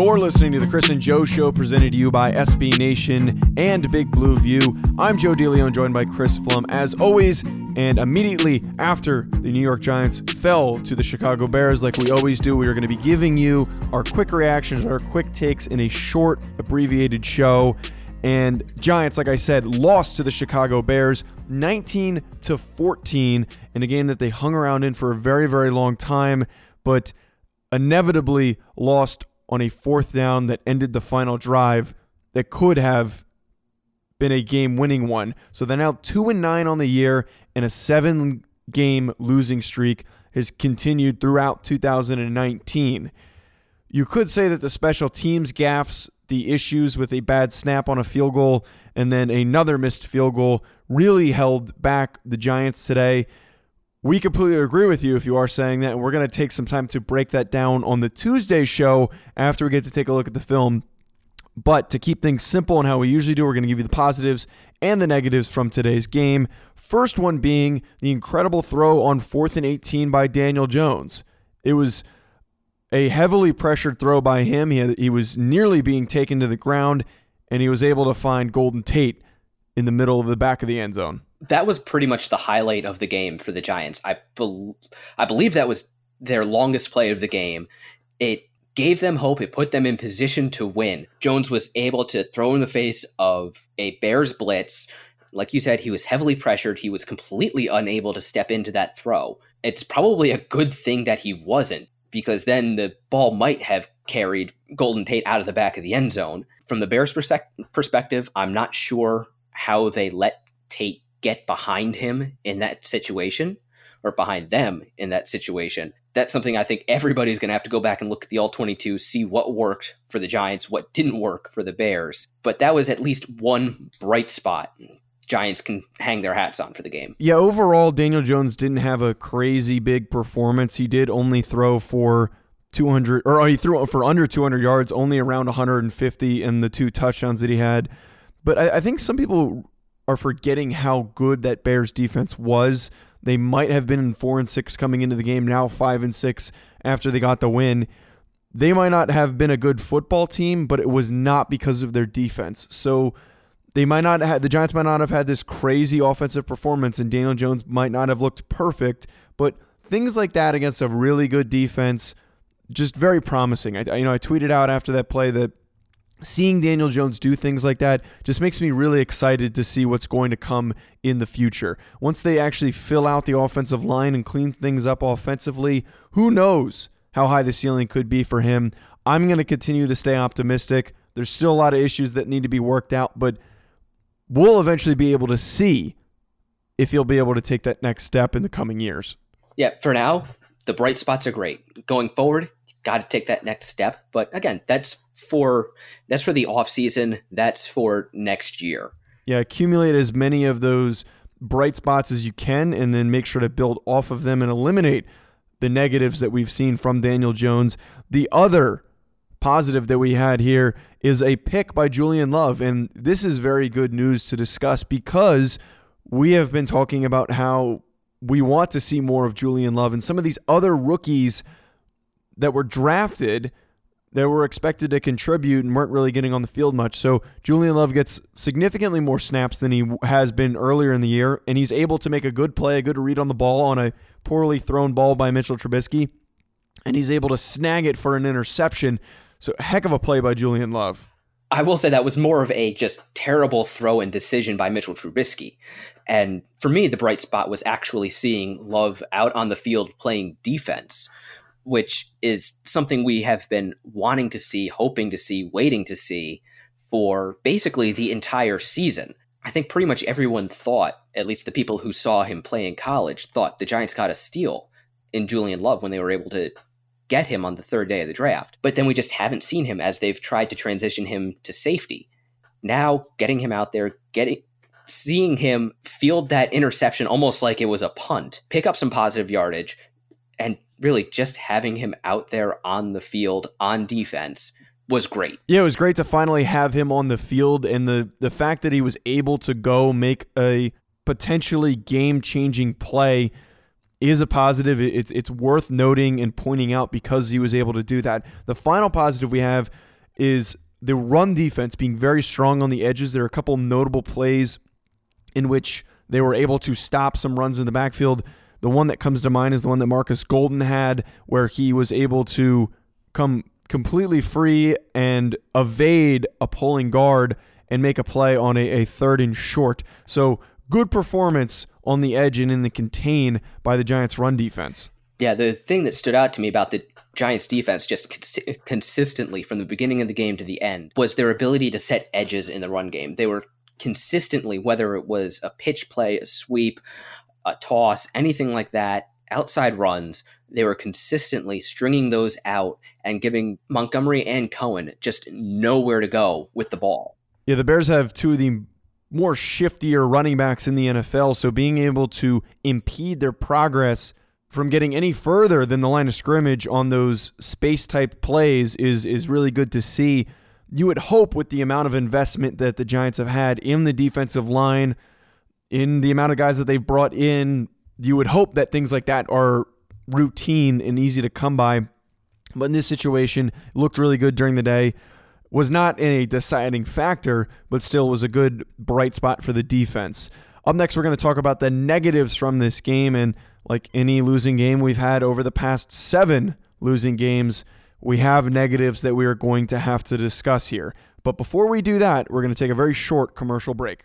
You're listening to the Chris and Joe Show presented to you by SB Nation and Big Blue View. I'm Joe DeLeone, joined by Chris Pflum as always. And immediately after the New York Giants fell to the Chicago Bears, like we always do, we are going to be giving you our quick reactions, our quick takes in a short, abbreviated show. And Giants, like I said, lost to the Chicago Bears 19 to 14 in a game that they hung around in for a very, very long time, but inevitably lost on a fourth down that ended the final drive that could have been a game winning one. So they're now 2 and 9 on the year and a 7 game losing streak has continued throughout 2019. You could say that the special teams gaffes, the issues with a bad snap on a field goal and then another missed field goal really held back the Giants today. We completely agree with you if you are saying that, and we're going to take some time to break that down on the Tuesday show after we get to take a look at the film. But to keep things simple and how we usually do, we're going to give you the positives and the negatives from today's game. First one being the incredible throw on fourth and 18 by Daniel Jones. It was a heavily pressured throw by him. He, had, he was nearly being taken to the ground, and he was able to find Golden Tate in the middle of the back of the end zone that was pretty much the highlight of the game for the Giants. I be- I believe that was their longest play of the game. It gave them hope. It put them in position to win. Jones was able to throw in the face of a Bears blitz. Like you said, he was heavily pressured. He was completely unable to step into that throw. It's probably a good thing that he wasn't because then the ball might have carried Golden Tate out of the back of the end zone. From the Bears' perspective, I'm not sure how they let Tate get behind him in that situation or behind them in that situation. That's something I think everybody's going to have to go back and look at the all 22, see what worked for the Giants, what didn't work for the Bears. But that was at least one bright spot. Giants can hang their hats on for the game. Yeah, overall, Daniel Jones didn't have a crazy big performance. He did only throw for 200, or uh, he threw for under 200 yards, only around 150 in the two touchdowns that he had. But I, I think some people are forgetting how good that Bears defense was. They might have been in four and six coming into the game, now five and six after they got the win. They might not have been a good football team, but it was not because of their defense. So they might not have the Giants might not have had this crazy offensive performance, and Daniel Jones might not have looked perfect, but things like that against a really good defense, just very promising. I you know I tweeted out after that play that seeing Daniel Jones do things like that just makes me really excited to see what's going to come in the future. Once they actually fill out the offensive line and clean things up offensively, who knows how high the ceiling could be for him. I'm going to continue to stay optimistic. There's still a lot of issues that need to be worked out, but we'll eventually be able to see if he'll be able to take that next step in the coming years. Yeah, for now, the bright spots are great. Going forward, got to take that next step. But again, that's for that's for the off season. That's for next year. Yeah, accumulate as many of those bright spots as you can, and then make sure to build off of them and eliminate the negatives that we've seen from Daniel Jones. The other positive that we had here is a pick by Julian Love, and this is very good news to discuss because we have been talking about how we want to see more of Julian Love and some of these other rookies that were drafted that were expected to contribute and weren't really getting on the field much. So Julian Love gets significantly more snaps than he has been earlier in the year, and he's able to make a good play, a good read on the ball on a poorly thrown ball by Mitchell Trubisky, and he's able to snag it for an interception. So heck of a play by Julian Love. I will say that was more of a just terrible throw and decision by Mitchell Trubisky. And for me, the bright spot was actually seeing Love out on the field playing defense which is something we have been wanting to see, hoping to see, waiting to see for basically the entire season. I think pretty much everyone thought, at least the people who saw him play in college, thought the Giants got a steal in Julian Love when they were able to get him on the third day of the draft. But then we just haven't seen him as they've tried to transition him to safety. Now, getting him out there, getting seeing him field that interception almost like it was a punt, pick up some positive yardage, and really just having him out there on the field on defense was great. Yeah, it was great to finally have him on the field and the the fact that he was able to go make a potentially game-changing play is a positive. It's it's worth noting and pointing out because he was able to do that. The final positive we have is the run defense being very strong on the edges. There are a couple notable plays in which they were able to stop some runs in the backfield. The one that comes to mind is the one that Marcus Golden had, where he was able to come completely free and evade a pulling guard and make a play on a, a third and short. So good performance on the edge and in the contain by the Giants' run defense. Yeah, the thing that stood out to me about the Giants defense just cons- consistently from the beginning of the game to the end was their ability to set edges in the run game. They were consistently, whether it was a pitch play, a sweep, a toss, anything like that, outside runs, they were consistently stringing those out and giving Montgomery and Cohen just nowhere to go with the ball. Yeah, the Bears have two of the more shiftier running backs in the NFL, so being able to impede their progress from getting any further than the line of scrimmage on those space type plays is is really good to see. You would hope with the amount of investment that the Giants have had in the defensive line, in the amount of guys that they've brought in, you would hope that things like that are routine and easy to come by. But in this situation, looked really good during the day. Was not a deciding factor, but still was a good bright spot for the defense. Up next, we're going to talk about the negatives from this game. And like any losing game we've had over the past seven losing games, we have negatives that we are going to have to discuss here. But before we do that, we're going to take a very short commercial break.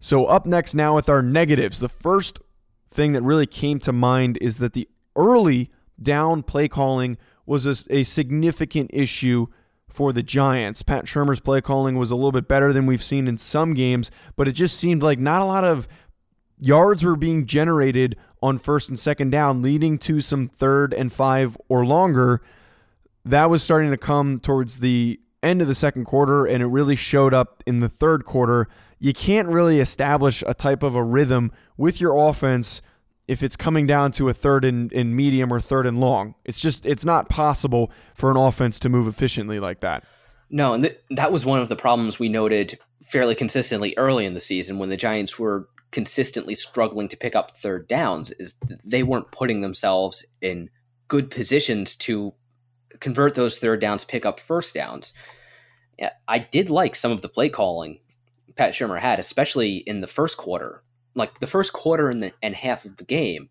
So, up next now with our negatives. The first thing that really came to mind is that the early down play calling was a, a, significant issue for the Giants. Pat Shurmur's play calling was a little bit better than we've seen in some games, but it just seemed like not a lot of yards were being generated on first and second down, leading to some third and five or longer. That was starting to come towards the end of the second quarter, and it really showed up in the third quarter you can't really establish a type of a rhythm with your offense if it's coming down to a third and, and medium or third and long. It's just it's not possible for an offense to move efficiently like that. No, and th- that was one of the problems we noted fairly consistently early in the season when the Giants were consistently struggling to pick up third downs is they weren't putting themselves in good positions to convert those third downs, pick up first downs. I did like some of the play calling Pat Shurmur had, especially in the first quarter. Like the first quarter and, the, and half of the game,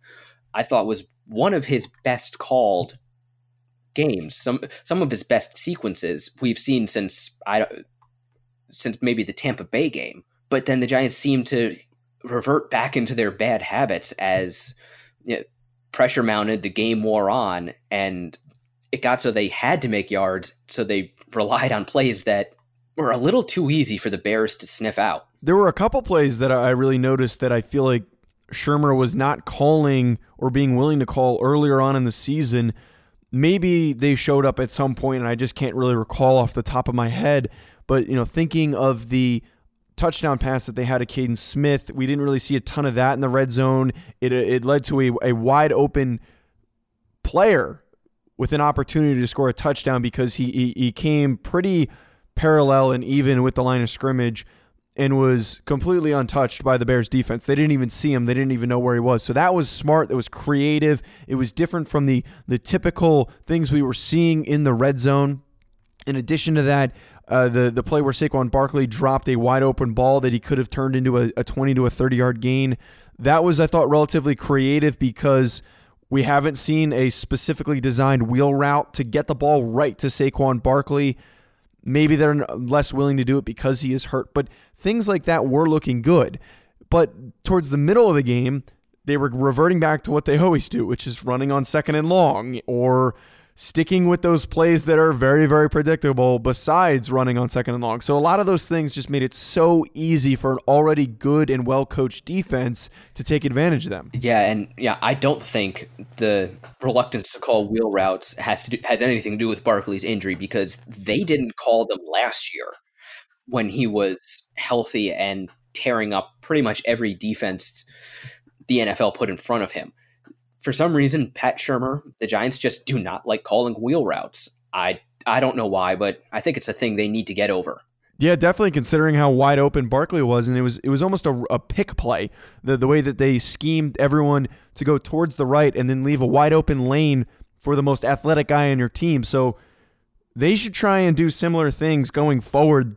I thought was one of his best called games. Some some of his best sequences we've seen since I don't since maybe the Tampa Bay game. But then the Giants seem to revert back into their bad habits as you know, pressure mounted, the game wore on, and it got so they had to make yards. So they relied on plays that were a little too easy for the Bears to sniff out. There were a couple plays that I really noticed that I feel like Shurmur was not calling or being willing to call earlier on in the season. Maybe they showed up at some point, and I just can't really recall off the top of my head. But you know, thinking of the touchdown pass that they had to Kaden Smith, we didn't really see a ton of that in the red zone. It it led to a, a wide open player with an opportunity to score a touchdown because he, he, he came pretty parallel and even with the line of scrimmage and was completely untouched by the Bears defense. They didn't even see him. They didn't even know where he was. So that was smart. That was creative. It was different from the the typical things we were seeing in the red zone. In addition to that, uh, the the play where Saquon Barkley dropped a wide open ball that he could have turned into a, a 20 to a 30 yard gain. That was, I thought, relatively creative because we haven't seen a specifically designed wheel route to get the ball right to Saquon Barkley. Maybe they're less willing to do it because he is hurt, but things like that were looking good. But towards the middle of the game, they were reverting back to what they always do, which is running on second and long or sticking with those plays that are very, very predictable besides running on second and long. So a lot of those things just made it so easy for an already good and well coached defense to take advantage of them. Yeah, and yeah, I don't think the reluctance to call wheel routes has to do, has anything to do with Barkley's injury because they didn't call them last year when he was healthy and tearing up pretty much every defense the NFL put in front of him for some reason, Pat Shurmur, the Giants just do not like calling wheel routes. I I don't know why, but I think it's a thing they need to get over. Yeah, definitely considering how wide open Barkley was, and it was it was almost a, a pick play. The the way that they schemed everyone to go towards the right and then leave a wide open lane for the most athletic guy on your team. So they should try and do similar things going forward.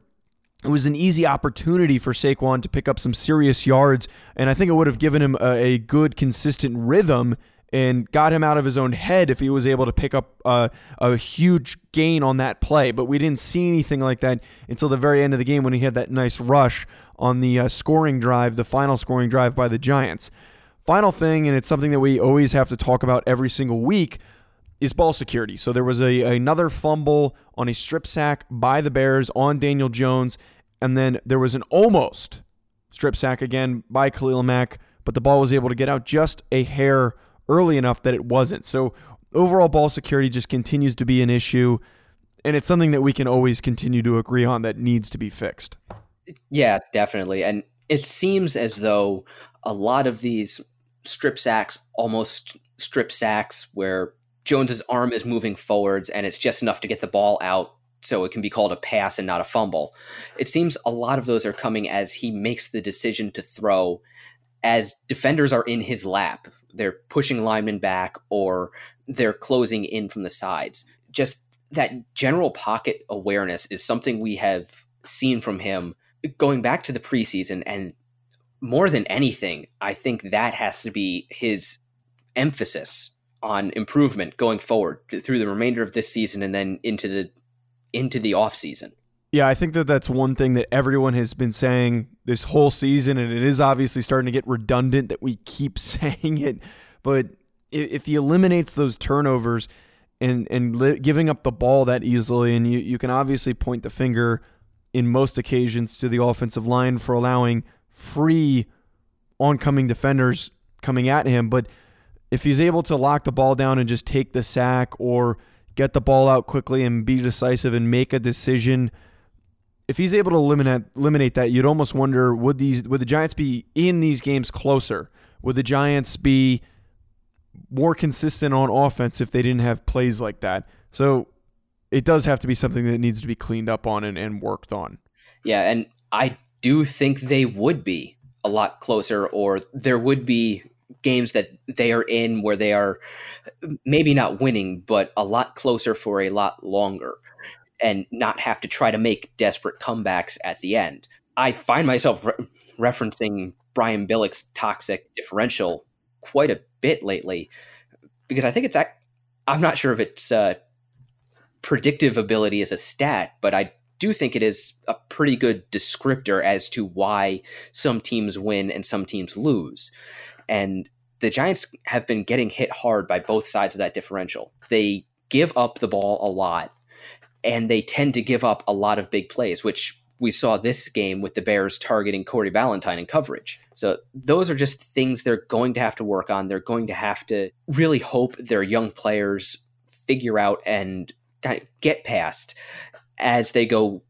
It was an easy opportunity for Saquon to pick up some serious yards, and I think it would have given him a, a good, consistent rhythm and got him out of his own head if he was able to pick up a, a huge gain on that play. But we didn't see anything like that until the very end of the game when he had that nice rush on the uh, scoring drive, the final scoring drive by the Giants. Final thing, and it's something that we always have to talk about every single week, is ball security. So there was a another fumble on a strip sack by the Bears on Daniel Jones, and then there was an almost strip sack again by Khalil Mack, but the ball was able to get out just a hair early enough that it wasn't. So overall ball security just continues to be an issue and it's something that we can always continue to agree on that needs to be fixed. Yeah, definitely. And it seems as though a lot of these strip sacks, almost strip sacks, where Jones's arm is moving forwards and it's just enough to get the ball out so it can be called a pass and not a fumble. It seems a lot of those are coming as he makes the decision to throw as defenders are in his lap. They're pushing linemen back or they're closing in from the sides. Just that general pocket awareness is something we have seen from him going back to the preseason. And more than anything, I think that has to be his emphasis on improvement going forward through the remainder of this season and then into the into the off season. Yeah, I think that that's one thing that everyone has been saying this whole season, and it is obviously starting to get redundant that we keep saying it. But if he eliminates those turnovers and and giving up the ball that easily, and you, you can obviously point the finger in most occasions to the offensive line for allowing free oncoming defenders coming at him, but if he's able to lock the ball down and just take the sack or get the ball out quickly and be decisive and make a decision if he's able to eliminate eliminate that, you'd almost wonder would these would the Giants be in these games closer? Would the Giants be more consistent on offense if they didn't have plays like that? So it does have to be something that needs to be cleaned up on and, and worked on. Yeah, and I do think they would be a lot closer, or there would be games that they are in where they are maybe not winning, but a lot closer for a lot longer and not have to try to make desperate comebacks at the end. I find myself re- referencing Brian Billick's toxic differential quite a bit lately because I think it's I'm not sure if it's uh, predictive ability as a stat, but I do think it is a pretty good descriptor as to why some teams win and some teams lose. And the Giants have been getting hit hard by both sides of that differential. They give up the ball a lot and they tend to give up a lot of big plays, which we saw this game with the Bears targeting Corey Ballentine in coverage. So those are just things they're going to have to work on. They're going to have to really hope their young players figure out and kind of get past as they go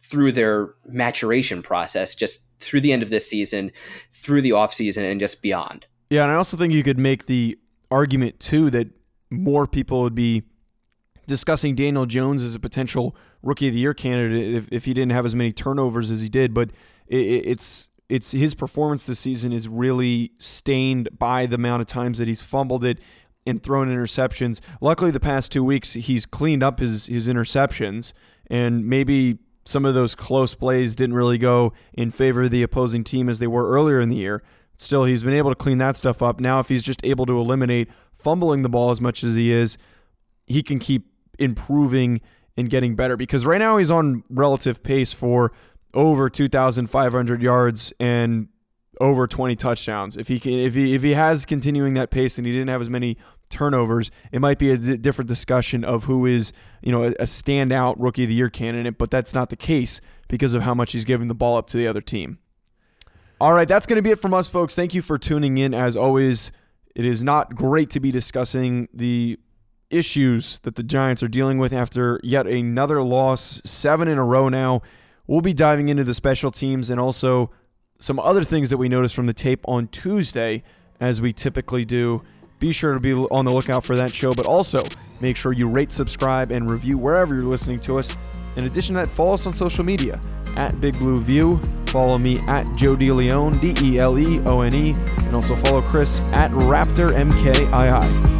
through their maturation process, just through the end of this season, through the offseason, and just beyond. Yeah, and I also think you could make the argument too that more people would be discussing Daniel Jones as a potential rookie of the year candidate if, if he didn't have as many turnovers as he did. But it, it's it's his performance this season is really stained by the amount of times that he's fumbled it and thrown interceptions. Luckily, the past two weeks he's cleaned up his his interceptions, and maybe some of those close plays didn't really go in favor of the opposing team as they were earlier in the year. Still, he's been able to clean that stuff up. Now, if he's just able to eliminate fumbling the ball as much as he is, he can keep improving and getting better because right now he's on relative pace for over 2,500 yards and over 20 touchdowns. If he can, if he if he has continuing that pace and he didn't have as many turnovers, it might be a different discussion of who is you know a standout rookie of the year candidate. But that's not the case because of how much he's giving the ball up to the other team. All right, that's going to be it from us, folks. Thank you for tuning in. As always, it is not great to be discussing the issues that the Giants are dealing with after yet another loss, seven in a row now. We'll be diving into the special teams and also some other things that we noticed from the tape on Tuesday, as we typically do. Be sure to be on the lookout for that show, but also make sure you rate, subscribe, and review wherever you're listening to us. In addition to that, follow us on social media at Big Blue View. Follow me at Joe DeLeone, D E L E O N E, and also follow Chris at Raptor MKII.